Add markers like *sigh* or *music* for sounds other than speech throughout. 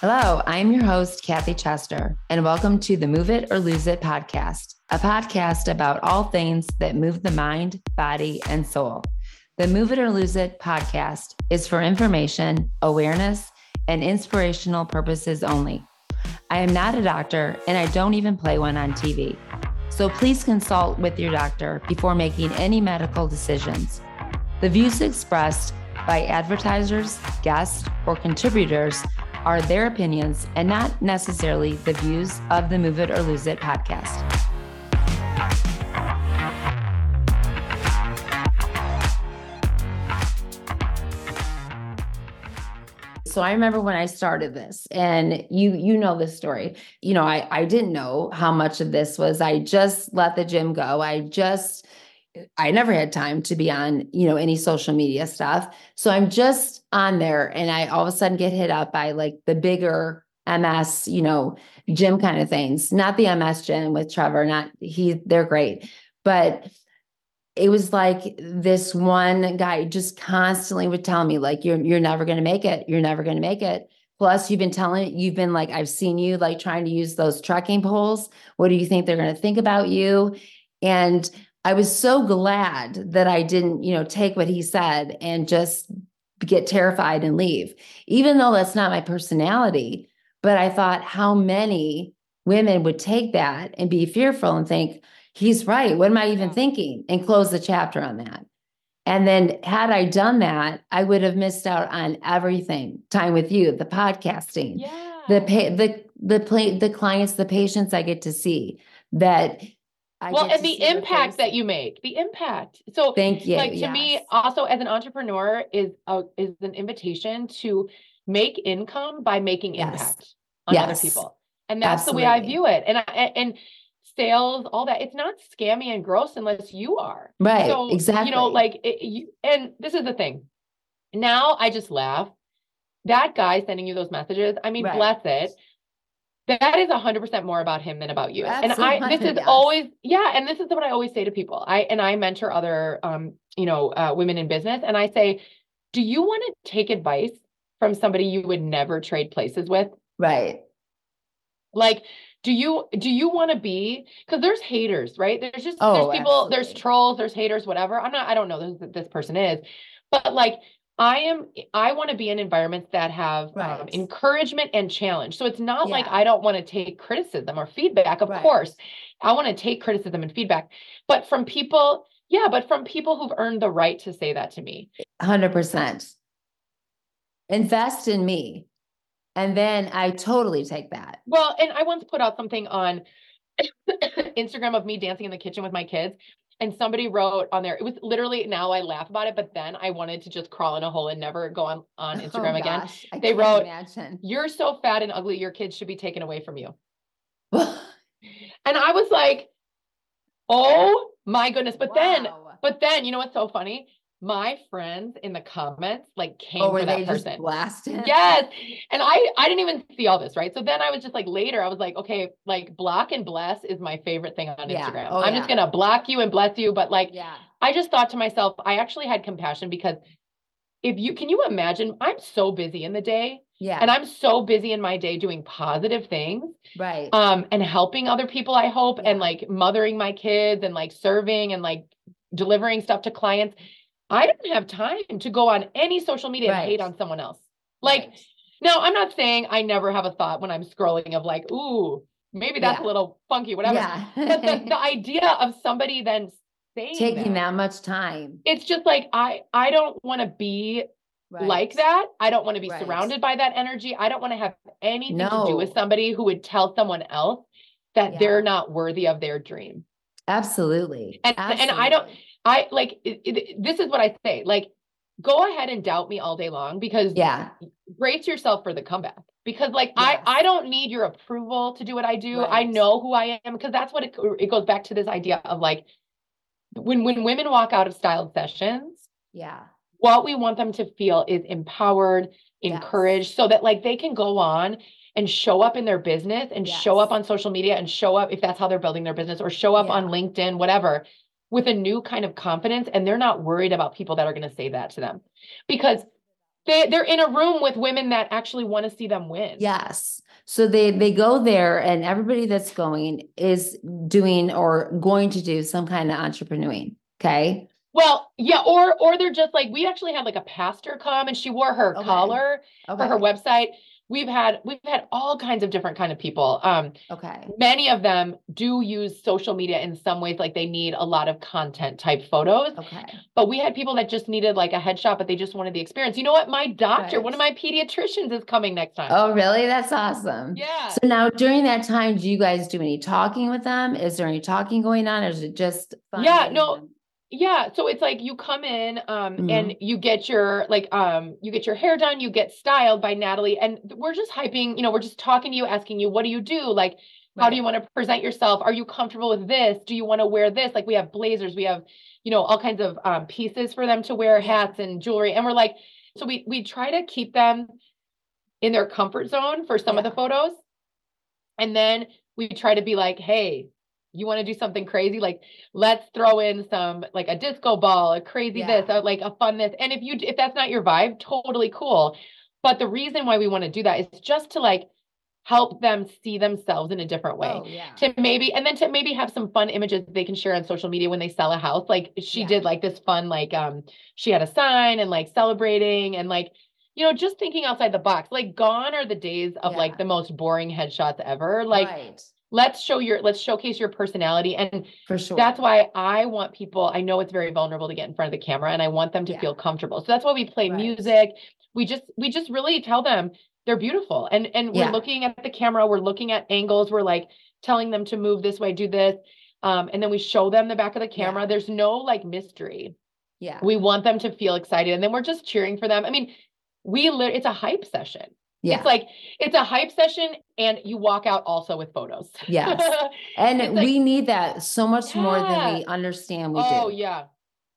Hello, I'm your host, Kathy Chester, and welcome to the Move It or Lose It podcast, a podcast about all things that move the mind, body, and soul. The Move It or Lose It podcast is for information, awareness, and inspirational purposes only. I am not a doctor, and I don't even play one on TV. So please consult with your doctor before making any medical decisions. The views expressed by advertisers, guests, or contributors are their opinions and not necessarily the views of the Move It or Lose It podcast. So I remember when I started this and you you know this story. You know, I I didn't know how much of this was I just let the gym go. I just I never had time to be on, you know, any social media stuff. So I'm just on there and I all of a sudden get hit up by like the bigger MS, you know, gym kind of things. Not the MS gym with Trevor, not he they're great. But it was like this one guy just constantly would tell me like you're you're never going to make it. You're never going to make it. Plus, you've been telling, you've been like, I've seen you like trying to use those trekking poles. What do you think they're going to think about you? And I was so glad that I didn't, you know, take what he said and just get terrified and leave, even though that's not my personality. But I thought how many women would take that and be fearful and think, he's right. What am I even thinking? And close the chapter on that. And then, had I done that, I would have missed out on everything time with you, the podcasting, Yeah. the pay, the the play, the clients, the patients I get to see that I well, and the impact that you make, the impact. So Thank you. like to me also as an entrepreneur is a, is an invitation to make income by making Yes. impact on other people. And that's the way I view it. And I, and sales, all that. It's not scammy and gross unless you are. right. So, exactly. you know, like it, you, and this is the thing. Now I just laugh. That guy sending you those messages, I mean, Right. bless it. That is a hundred percent more about him than about you. And I, this is yes. always, yeah. And this is what I always say to people. I, and I mentor other, um, you know, uh, women in business. And I say, do you want to take advice from somebody you would never trade places with? right. Like, do you do you want to be because there's haters, right? There's just Oh, there's people, there's trolls, there's haters, whatever. I'm not, I don't know who this person is, but like I am, I want to be in environments that have um, encouragement and challenge. So it's not like I don't want to take criticism or feedback. Of Right. course, I want to take criticism and feedback, but from people, yeah, but from people who've earned the right to say that to me. 100%. Invest in me. And then I totally take that. Well, and I once put out something on *coughs* Instagram of me dancing in the kitchen with my kids. And somebody wrote on there, it was literally now I laugh about it, but then I wanted to just crawl in a hole and never go on, on *laughs* oh, Instagram Oh, again. gosh, I They wrote- imagine. You're so fat and ugly, your kids should be taken away from you. *laughs* And I was like, oh my goodness. But then, but then, you know what's so funny? My friends in the comments like came oh, for that they just person. blasting? Yes. And I I didn't even see all this, right? So then I was just like later, I was like, okay, like block and bless is my favorite thing on Yeah. Instagram. Oh, I'm just gonna block you and bless you. But like Yeah. I just thought to myself, I actually had compassion because if you can you imagine, I'm so busy in the day Yeah. and I'm so busy in my day doing positive things right. um and helping other people, I hope, Yeah. and like mothering my kids and like serving and like delivering stuff to clients. I don't have time to go on any social media and hate on someone else. Like Right. now, I'm not saying I never have a thought when I'm scrolling of like, ooh, maybe that's Yeah. a little funky, whatever. Yeah. But the, the *laughs* idea of somebody then saying Taking that, that much time. it's just like I I don't want to be Right. like that. I don't want to be Right. surrounded by that energy. I don't want to have anything to do with somebody who would tell someone else that Yeah. they're not worthy of their dream. Absolutely. And- and I don't- Absolutely. I like it, it- this is what I say. Like, go ahead and doubt me all day long because Yeah. brace yourself for the comeback because like Yes. I I don't need your approval to do what I do. I know who I am because that's what it it goes back to this idea of like when when women walk out of styled sessions, Yeah. what we want them to feel is empowered, Yes. encouraged so that like they can go on and show up in their business and show up on social media and show up if that's how they're building their business or show up Yeah. on LinkedIn, whatever, with a new kind of confidence. And they're not worried about people that are going to say that to them. Because they they're in a room with women that actually want to see them win. Yes. So they they go there and everybody that's going is doing or going to do some kind of entrepreneuring. Okay. Well, yeah, or or they're just like we actually had like a pastor come and she wore her Okay. collar Okay. for her website. We've had we've had all kinds of different kind of people. Um, Okay. many of them do use social media in some ways, like they need a lot of content type photos. Okay. But we had people that just needed like a headshot, but they just wanted the experience. You know what? My doctor, one of my pediatricians, is coming next time. Oh, really? That's awesome. yeah. So now during that time, do you guys do any talking with them? Is there any talking going on? Or is it just fun Yeah, no, them- Yeah, so it's like you come in um Mhm. and you get your like um you get your hair done, you get styled by Natalie and we're just hyping, you know, we're just talking to you asking you what do you do? Like how do you want to present yourself? Are you comfortable with this? Do you want to wear this? Like we have blazers, we have, you know, all kinds of um pieces for them to wear, hats and jewelry. And we're like so we we try to keep them in their comfort zone for some of the photos. And then we try to be like, hey, you want to do something crazy? Like, let's throw in some like a disco ball, a crazy this, or like a fun this. And if you if that's not your vibe, totally cool. But the reason why we want to do that is just to like help them see themselves in a different way. Oh, yeah. To maybe and then to maybe have some fun images they can share on social media when they sell a house. Like she Yeah. did like this fun, like um she had a sign and like celebrating and like you know, just thinking outside the box. Like gone are the days of Yeah. like the most boring headshots ever. Like right. Let's show your let's showcase your personality and For sure. that's why i want people i know it's very vulnerable to get in front of the camera and i want them to Yeah. feel comfortable so that's why we play Right. music we just we just really tell them they're beautiful and and we're looking at the camera we're looking at angles we're like telling them to move this way do this um, and then we show them the back of the camera Yeah. there's no like mystery yeah. we want them to feel excited and then we're just cheering for them i mean we lit it's a hype session yeah. it's like it's a hype session and you walk out also with photos *laughs* Yes. and like- we need that so much more than we understand we oh do. yeah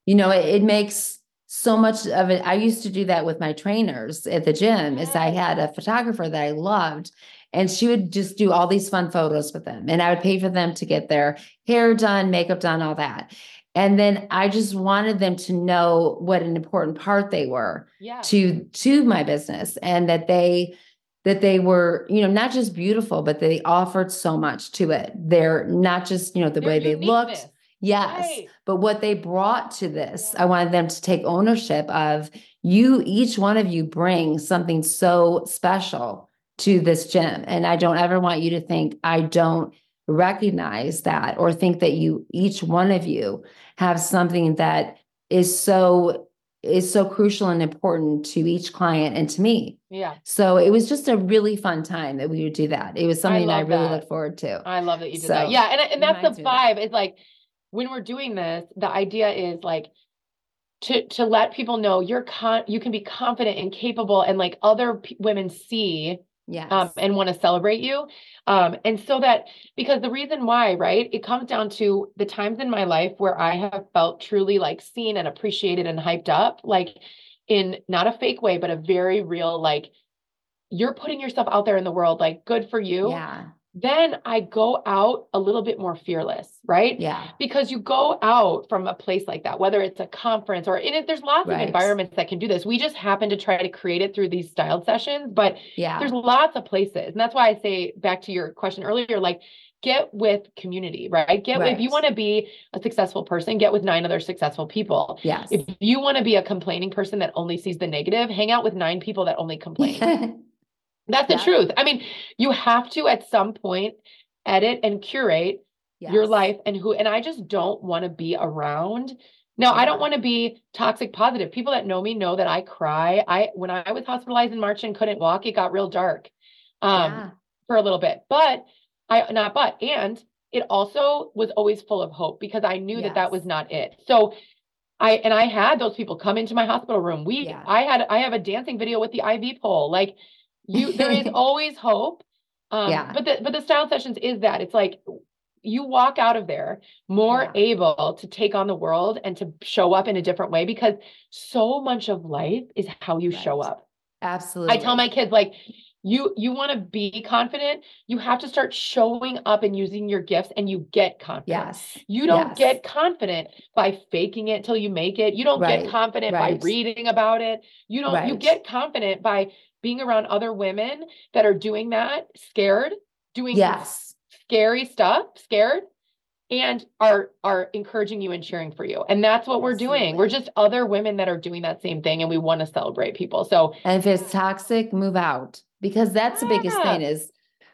You know, it, it makes so much of it. I used to do that with my trainers at the gym. Is I had a photographer that I loved, and she would just do all these fun photos with them, and I would pay for them to get their hair done, makeup done, all that. And then I just wanted them to know what an important part they were yeah to to my business, and that they that they were, you know, not just beautiful, but they offered so much to it. They're not just, you know, the Their way they looked. Yes Right. but what they brought to this Yeah. i wanted them to take ownership of you each one of you bring something so special to this gym and i don't ever want you to think i don't recognize that or think that you each one of you have something that is so is so crucial and important to each client and to me Yeah, so it was just a really fun time that we would do that it was something i, love really look forward to I love that you did So, that. Yeah, and and that's the of that. vibe. Is like when we're doing this, the idea is like to to let people know you're con you can be confident and capable, and like other p- women see yes. um and want to celebrate you, um and so that because the reason why right it comes down to the times in my life where I have felt truly like seen and appreciated and hyped up, like in not a fake way, but a very real like you're putting yourself out there in the world, like good for you. yeah then I go out a little bit more fearless, right? yeah Because you go out from a place like that, whether it's a conference or in it, there's lots Right. of environments that can do this. We just happen to try to create it through these styled sessions, but yeah there's lots of places. And that's why I say back to your question earlier, like get with community, right? Get if you want to be a successful person, get with nine other successful people. yes If you want to be a complaining person that only sees the negative, hang out with nine people that only complain. *laughs* That's the Yeah. truth. I mean, you have to at some point edit and curate your life and who and I just don't want to be around. Now, I don't want to be toxic positive. People that know me know that I cry. I when I was hospitalized in March and couldn't walk, it got real dark. Um yeah. for a little bit. But I not but and it also was always full of hope because I knew that that was not it. So I and I had those people come into my hospital room. We Yeah. I had I have a dancing video with the IV pole. Like you there is *laughs* always hope. Um Yeah. but the but the style sessions is that it's like you walk out of there more Yeah. able to take on the world and to show up in a different way because so much of life is how you show up. Absolutely. I tell my kids like you you want to be confident you have to start showing up and using your gifts and you get confident yes you don't yes. get confident by faking it till you make it you don't Right, get confident right. by reading about it you don't you get confident by being around other women that are doing that scared doing yes. scary stuff scared and are are encouraging you and cheering for you. And that's what we're doing. We're just other women that are doing that same thing and we want to celebrate people. So And if it's toxic, move out. Because that's the biggest thing is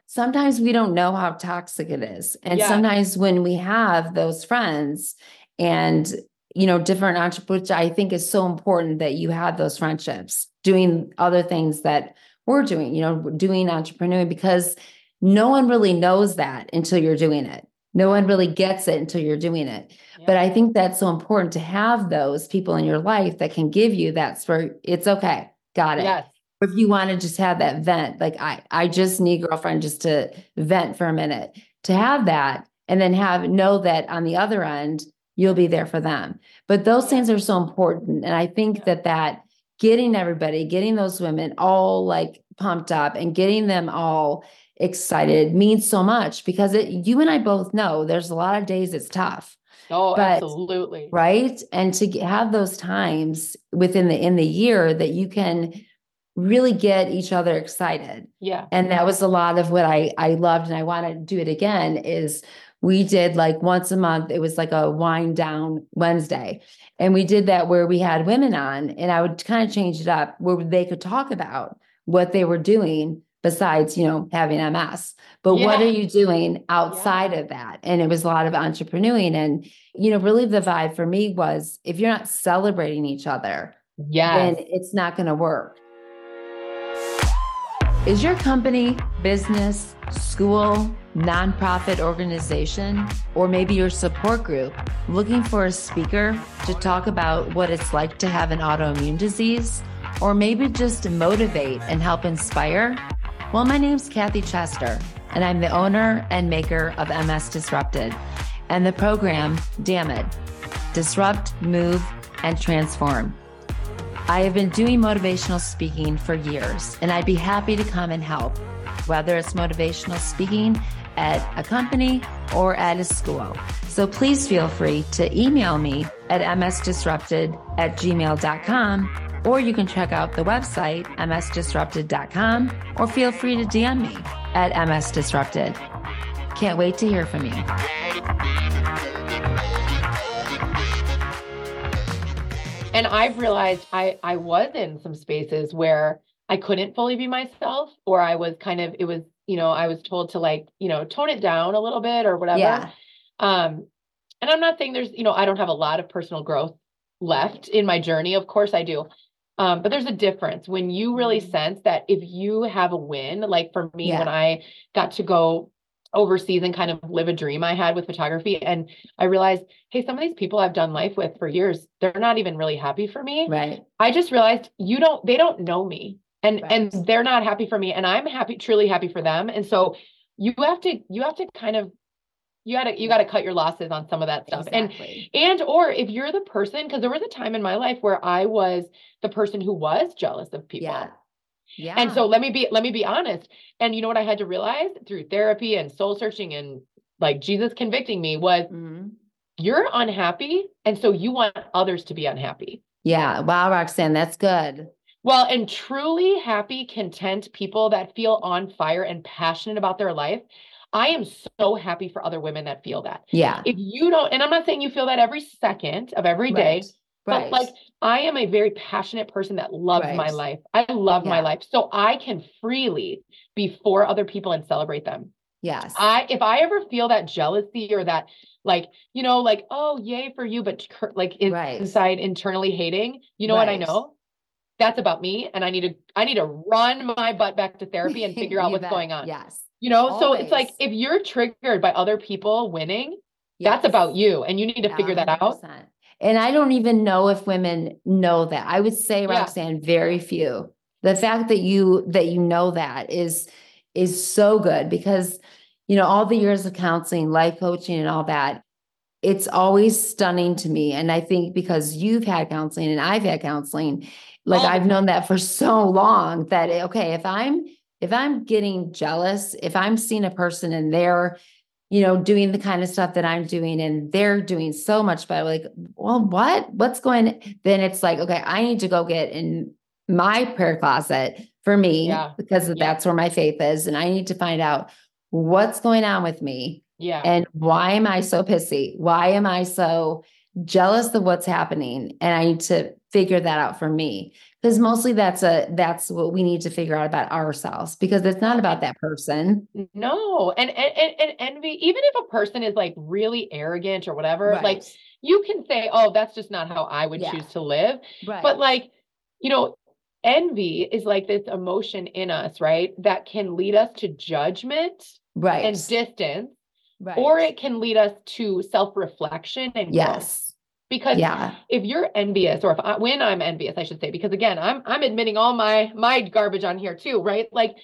sometimes we don't know how toxic it is. And Yeah. sometimes when we have those friends and you know different entrepreneurs, which I think is so important that you have those friendships doing other things that we're doing, you know, doing entrepreneuring because no one really knows that until you're doing it. No one really gets it until you're doing it. But I think that's so important to have those people in your life that can give you that spur. It's okay. Got it. yes If you want to just have that vent, like I, I just need girlfriend just to vent for a minute to have that and then have know that on the other end, you'll be there for them. But those things are so important. And I think that that getting everybody, getting those women all like pumped up and getting them all excited means so much because it, you and I both know there's a lot of days it's tough. Oh But- absolutely. right? And to have those times within the in the year that you can really get each other excited. Yeah. And that was a lot of what i i loved and i want to do it again is we did like once a month it was like a wind down wednesday. And we did that where we had women on and i would kind of change it up where they could talk about what they were doing besides you know having ms but what are you doing outside of that? And it was a lot of entrepreneuring. And you know really the vibe for me was if you're not celebrating each other yeah then it's not going to work. Is your company, business, school, nonprofit organization, or maybe your support group looking for a speaker to talk about what it's like to have an autoimmune disease, or maybe just to motivate and help inspire? Well, my name's Kathy Chester, and I'm the owner and maker of MS Disrupted and the program Damn It Disrupt, Move, and Transform. I have been doing motivational speaking for years, and I'd be happy to come and help, whether it's motivational speaking at a company or at a school. So please feel free to email me at msdisrupted at gmail.com, or you can check out the website, msdisrupted.com, or feel free to DM me at msdisrupted. Can't wait to hear from you. And i've realized i i was in some spaces where i couldn't fully be myself or i was kind of it was you know i was told to like you know tone it down a little bit or whatever Yeah. um and i'm not saying there's you know i don't have a lot of personal growth left in my journey of course i do um but there's a difference when you really Mhm. sense that if you have a win like for me Yeah. when i got to go overseas and kind of live a dream i had with photography and i realized hey some of these people i've done life with for years they're not even really happy for me Right. I just realized you don't they don't know me and Right. and they're not happy for me and I'm happy truly happy for them and so you have to you have to kind of you got to you got to cut your losses on some of that stuff Exactly. and and or if you're the person because there was a time in my life where I was the person who was jealous of people yeah. Yeah. and so let me be let me be honest and you know what I had to realize through therapy and soul searching and like Jesus convicting me was Mhm. you're unhappy and so you want others to be unhappy Yeah. Wow, Roxanne, that's good. Well, and truly happy, content people that feel on fire and passionate about their life. I am so happy for other women that feel that. Yeah. If you don't, and I'm not saying you feel that every second of every day, Right. But like I am a very passionate person that loves my life. I love my life. So I can freely be for other people and celebrate them. yes. I if I ever feel that jealousy or that like, you know, like, oh, yay for you, but like Right. inside internally hating, you know what I know? That's about me. And I need to I need to run my butt back to *laughs* therapy and figure out what's bet. going on. Yes. You know, so it's like if you're triggered by other people winning, that's about you. And you need to figure that out. 100%. And I don't even know if women know that. I would say, Yeah. Roxanne, very few. The fact that you that you know that is is so good because you know all the years of counseling, life coaching, and all that. It's always stunning to me, and I think because you've had counseling and I've had counseling, like the I've known that for so long that okay, if I'm if I'm getting jealous, if I'm seeing a person and they're, you know, doing the kind of stuff that I'm doing and they're doing so much better, like, well, what? What's going? Then it's like, okay, I need to go get in my prayer closet for me Yeah. because Yeah. that's where my faith is. And I need to find out what's going on with me Yeah. and why am I so pissy? Why am I so jealous of what's happening? And I need to figure that out for me. Because mostly that's a that's what we need to figure out about ourselves because it's not about that person. no. And, and and and envy, even if a person is like really arrogant or whatever, like you can say, Oh, that's just not how I would Yeah. choose to live. right. But like, you know, envy is like this emotion in us, right? That can lead us to judgment right. and distance, right. or it can lead us to self-reflection and growth. Because Yeah. if you're envious, or if I, when I'm envious, I should say, because again, I'm I'm admitting all my my garbage on here too, right? Like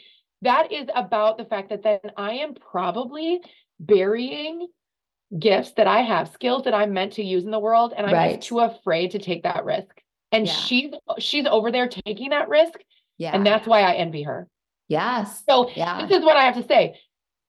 that is about the fact that then I am probably burying gifts that I have, skills that I'm meant to use in the world, and I'm Right. just too afraid to take that risk. And Yeah. she's she's over there taking that risk, Yeah. and that's why I envy her. yes. So Yeah. this is what I have to say.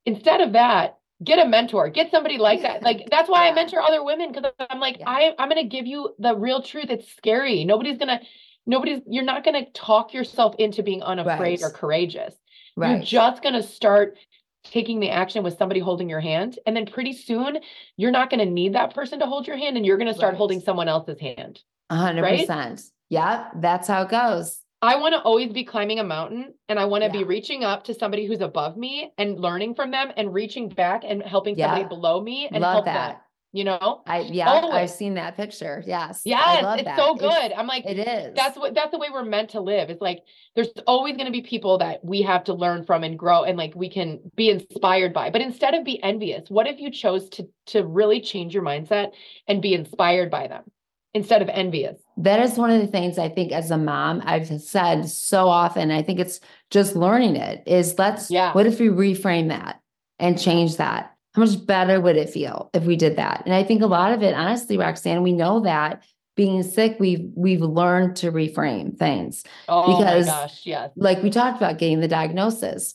Instead of that, get a mentor, get somebody like that. Like *laughs* that's why I mentor other women because I'm like, Yeah. I I'm gonna give you the real truth. It's scary. Nobody's gonna, nobody's you're not gonna talk yourself into being unafraid or Right. courageous. You're just gonna start taking the action with somebody holding your hand. And then pretty soon you're not gonna need that person to hold your hand and you're gonna start Right. holding someone else's hand. A hundred right? percent. Yeah. That's how it goes. I want to always be climbing a mountain and I want to be reaching up to somebody who's above me and learning from them and reaching back and helping somebody below me and love help that. them. You know? I yeah, I've seen that picture. Yes. I Yes, love it's that. so good. I'm like, it is. that's what that's the way we're meant to live. It's like there's always going to be people that we have to learn from and grow and like we can be inspired by. But instead of be envious, what if you chose to to really change your mindset and be inspired by them instead of envious? That is one of the things I think as a mom, I've said so often. I think it's just learning it is let's, Yeah. what if we reframe that and change that? How much better would it feel if we did that? And I think a lot of it, honestly, Roxanne, we know that being sick, we've, we've learned to reframe things. Oh Because- my gosh, yes. Like we talked about getting the diagnosis.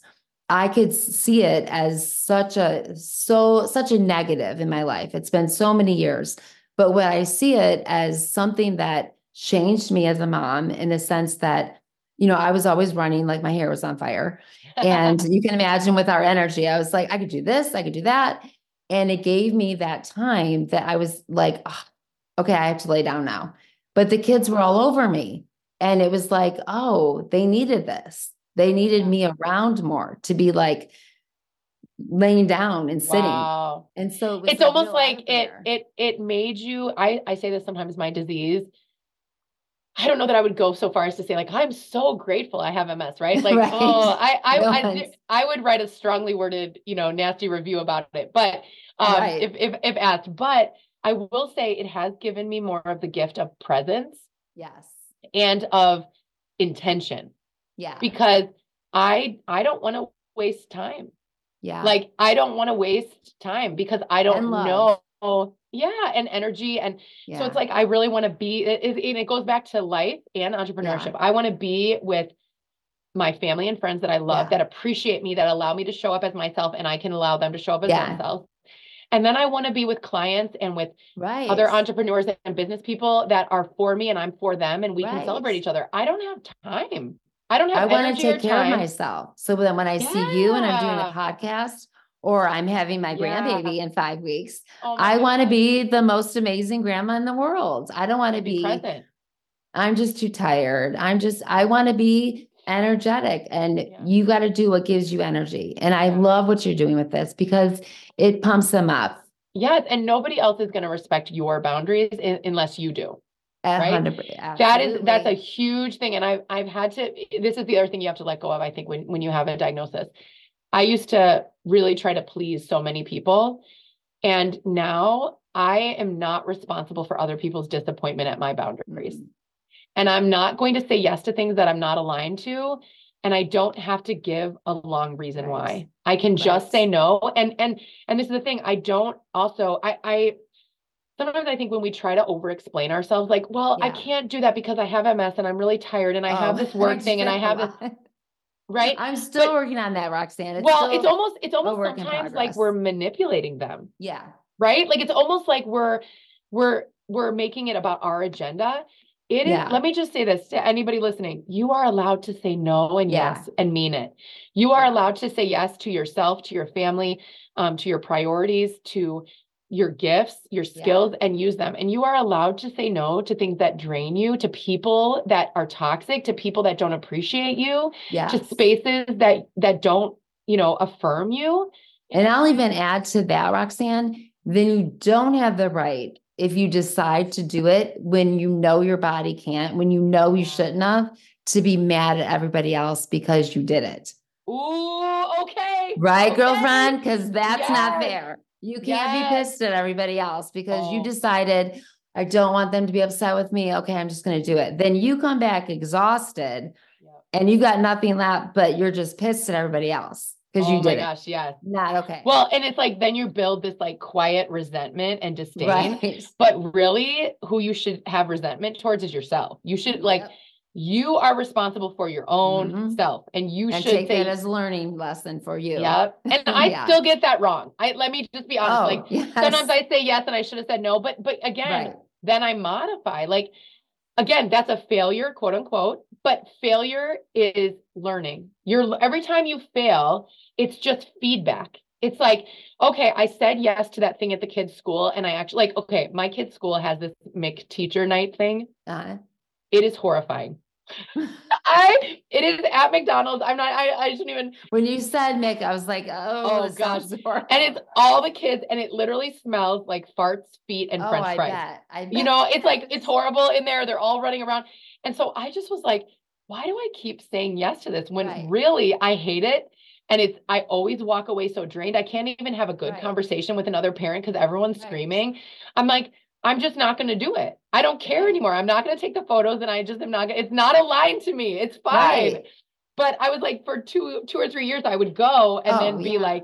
I could see it as such a, so, such a negative in my life. It's been so many years. But when I see it as something that changed me as a mom in the sense that, you know, I was always running like my hair was on fire. And *laughs* you can imagine with our energy, I was like, I could do this, I could do that. And it gave me that time that I was like, "Ah, okay, I have to lay down now. But the kids were all over me. And it was like, oh, they needed this. They needed me around more to be like laying down and sitting. Wow. And so it was it's a almost real like it eye-opener. it it made you I I say this sometimes my disease I don't know that I would go so far as to say like I'm so grateful I have MS, right? *laughs* Like Right. oh, I I No I, I would write a strongly worded, you know, nasty review about it. But um Right. if if if asked, but I will say it has given me more of the gift of presence yes. and of intention Yeah. because I I don't want to waste time. yeah. Like I don't want to waste time because I don't know. Yeah, and energy and yeah. so it's like I really want to be it, it, and it goes back to life and entrepreneurship. I want to be with my family and friends that I love Yeah. that appreciate me that allow me to show up as myself and I can allow them to show up as Yeah. themselves. And then I want to be with clients and with right. other entrepreneurs and business people that are for me and I'm for them and we can celebrate each other. I don't have time. I don't have I want to take care time. of myself. So then when I see you and I'm doing a podcast or I'm having my Yeah. grandbaby in five weeks, Oh I want to be the most amazing grandma in the world. I don't want to be be. I'm just too tired. I'm just, I want to be energetic and Yeah. you got to do what gives you energy. And I Yeah. love what you're doing with this because it pumps them up. Yes, and nobody else is going to respect your boundaries in, unless you do. Right? That is that's a huge thing, and I've I've had to. This is the other thing you have to let go of. I think when when you have a diagnosis, I used to really try to please so many people, and now I am not responsible for other people's disappointment at my boundaries, Mm. and I'm not going to say yes to things that I'm not aligned to. And I don't have to give a long reason Right. why. I can just say no. And and and this is the thing. I don't also I I sometimes I think when we try to over explain ourselves, like, well, I can't do that because I have MS and I'm really tired and I have Oh, this *laughs* work thing and I have this. Right? I'm still But- working on that, Roxanne. It's well, it's almost it's almost sometimes like we're manipulating them, yeah, right? Like it's almost like we're we're we're making it about our agenda. It is, Yeah. let me just say this to anybody listening. You are allowed to say no and Yeah. yes and mean it. You are Yeah. allowed to say yes to yourself, to your family, um, to your priorities, to your gifts, your Yeah. skills, and use them. And you are allowed to say no to things that drain you, to people that are toxic, to people that don't appreciate you, yeah. to spaces that that don't, you know, affirm you. And I'll even add to that, Roxanne, then you don't have the right if you decide to do it when you know your body can't, when you know you shouldn't have, to be mad at everybody else because you did it. Ooh, okay. Right, okay. girlfriend? Because that's not fair. You can't be pissed at everybody else because you Oh. decided, I don't want them to be upset with me. Okay, I'm just going to do it. Then you come back exhausted Yep. and you got nothing left, but you're just pissed at everybody else because oh you my did it. gosh, yes. Not okay. Well, and it's like then you build this like quiet resentment and disdain. right. But really, who you should have resentment towards is yourself. You should like Yep. You are responsible for your own Mhm. self, and you and should take say, that as a learning lesson for you. "Yep." And *laughs* I Yeah. still get that wrong. I let me just be honest. Oh, *laughs* like yes. sometimes I say yes and I should have said no, but but again, Right. then I modify. Like again, that's a failure, quote unquote. But failure is learning. You're every time you fail, it's just feedback. It's like, okay, I said yes to that thing at the kids' school, and I actually like, okay, my kids' school has this McTeacher night thing. Uh, It is horrifying. I it is at McDonald's. I'm not. I I shouldn't even. when you said Mick, I was like, oh, Oh, horrible. And it's all the kids, and it literally smells like farts, feet, and oh, French I fries. bet. I bet. you know it's like it's horrible in there they're all running around and so i just was like why do i keep saying yes to this when Right. really i hate it and it's i always walk away so drained i can't even have a good Right. conversation with another parent because everyone's Right. screaming i'm like i'm just not going to do it i don't care anymore i'm not going to take the photos and i just am not gonna, it's not aligned to me it's fine Right. but i was like for two two or three years i would go and Oh, then be yeah. like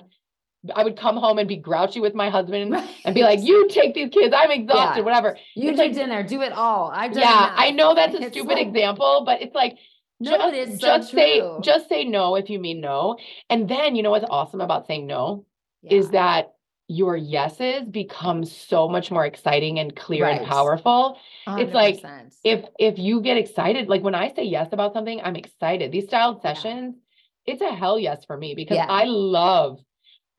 i would come home and be grouchy with my husband Right. and be like you take these kids i'm exhausted Yeah. whatever you it's do like- dinner, do it all. I've done yeah, enough. I know that's a It's stupid like- example, but it's like No, just, it's so just say just say no if you mean no. And then you know what's awesome about saying no is that your yeses become so much more exciting and clear and Right. powerful. it's like, If if you get excited, like when I say yes about something, I'm excited. These styled Yeah. sessions, it's a hell yes for me because Yeah. I love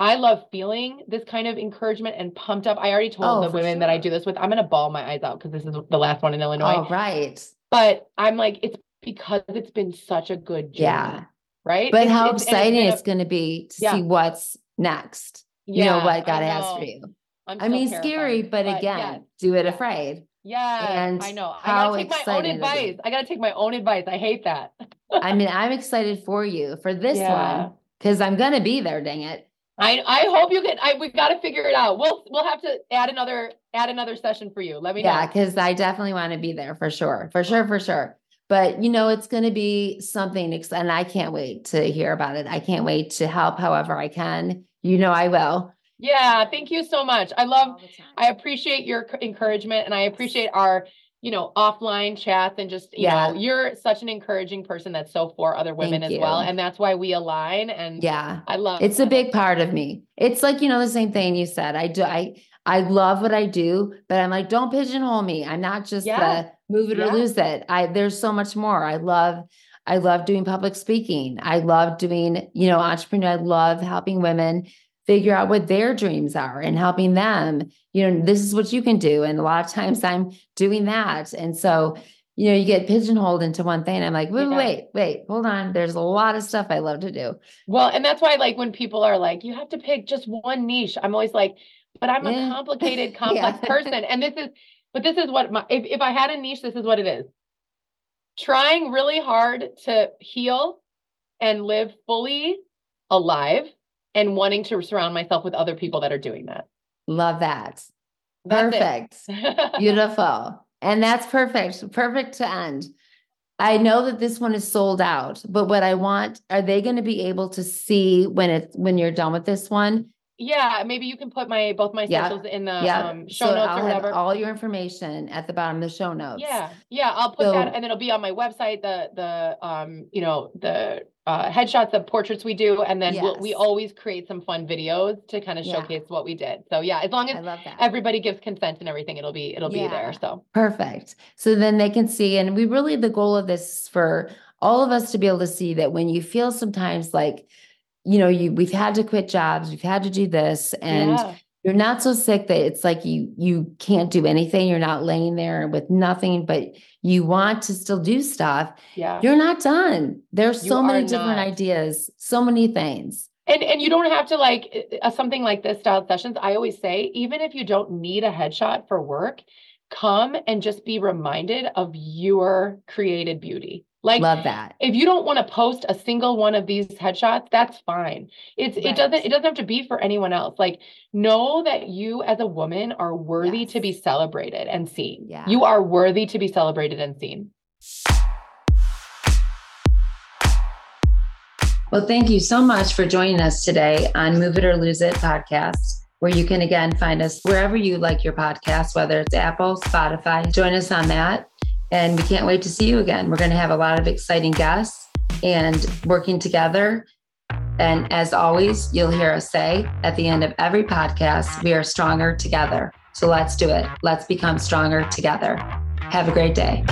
I love feeling this kind of encouragement and pumped up. I already told Oh, the women that I do this with. I'm gonna bawl my eyes out because this is the last one in Illinois. oh, right. But I'm like, it's because it's been such a good journey, Yeah. right? But It's- how it's- and it's exciting been it's going to be to Yeah. see what's next. You know, what God I has for you. I'm I mean, scary, terrified, but, again, do it afraid. Yeah, and I know. I how gotta take my own excited advice. I gotta take my own advice. I hate that. I mean, *laughs* I'm excited for you for this Yeah. one because I'm going to be there, dang it. I I hope you get. I we got to figure it out. We'll we'll have to add another add another session for you. Let me Yeah, know. because I definitely want to be there for sure, for sure, for sure. But you know, it's going to be something, and I can't wait to hear about it. I can't wait to help however I can. You know, I will. Yeah, thank you so much. I love. All the time. I appreciate your encouragement, and I appreciate our you know offline chats and just you Yeah. know you're such an encouraging person that's so for other women Thank as well, and that's why we align. And yeah, I love. it's I a love- big part of me. It's like you know the same thing you said. I do. I I love what I do, but I'm like, don't pigeonhole me. I'm not just Yeah. the move it or lose it. I there's so much more. I love. I love doing public speaking. I love doing, you know, entrepreneur. I love helping women figure out what their dreams are and helping them. You know, this is what you can do. And a lot of times I'm doing that. And so, you know, you get pigeonholed into one thing. I'm like, wait, Yeah. wait, wait, hold on. There's a lot of stuff I love to do. Well, and that's why like when people are like, you have to pick just one niche. I'm always like, but I'm Yeah. a complicated, *laughs* complex Yeah. person, and this is. But this is what my if if I had a niche, this is what it is. Trying really hard to heal and live fully alive and wanting to surround myself with other people that are doing that. Love that. That's. Perfect. *laughs* Beautiful. And that's perfect. Perfect to end. I know that this one is sold out, but what I want, are they going to be able to see when it's when you're done with this one? Yeah, maybe you can put my both my Yeah, socials in the Yeah. um, show so notes I'll or have whatever. all your information at the bottom of the show notes. Yeah, yeah, I'll put So- that, and it'll be on my website. The the um, you know, the uh, headshots, the portraits we do, and then we'll, we always create some fun videos to kind of Yeah. showcase what we did. So yeah, as long I as love that. everybody gives consent and everything, it'll be it'll be there. So Perfect. So then they can see, and we really, the goal of this is for all of us to be able to see that when you feel sometimes like, you know, you we've had to quit jobs, we've had to do this, and yeah, you're not so sick that it's like you you can't do anything. You're not laying there with nothing, but you want to still do stuff. yeah. You're not done. There's You so many different not. ideas, so many things. And and you don't have to like uh, something like this style sessions. I always say, even if you don't need a headshot for work, come and just be reminded of your created beauty. Like Love that. if you don't want to post a single one of these headshots, that's fine. It's it doesn't it doesn't have to be for anyone else. Like know that you as a woman are worthy to be celebrated and seen. Yeah. You are worthy to be celebrated and seen. Well, thank you so much for joining us today on Move It or Lose It podcast, where you can again find us wherever you like your podcast, whether it's Apple, Spotify. Join us on that. And we can't wait to see you again. We're going to have a lot of exciting guests and working together. And as always, you'll hear us say at the end of every podcast, we are stronger together. So let's do it. Let's become stronger together. Have a great day.